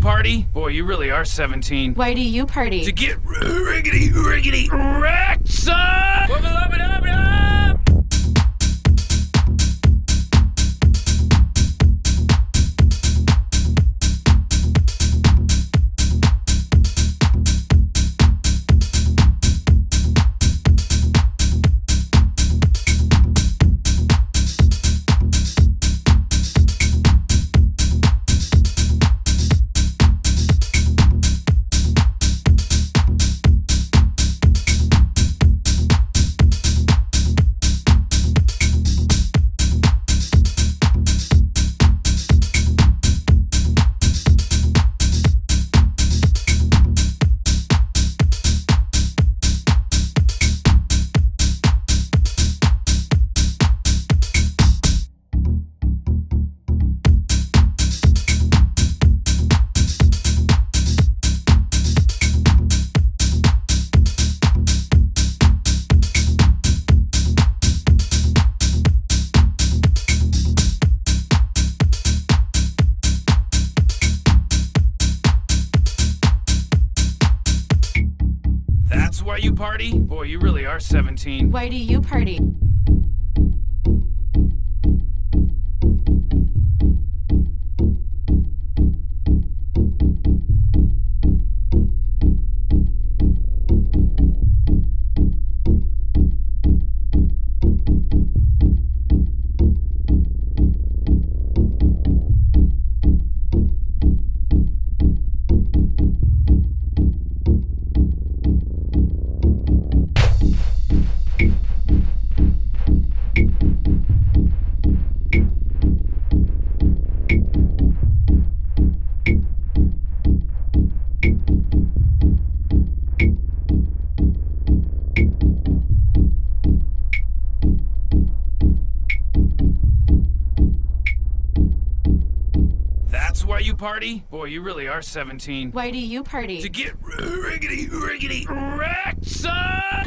party? Boy, you really are 17. Why do you party? To get riggedy, riggedy wrecked, son! Why you party? Boy, you really are 17. Why do you party? That's why you party? Boy, you really are 17. Why do you party? To get riggedy, riggedy wrecked, son!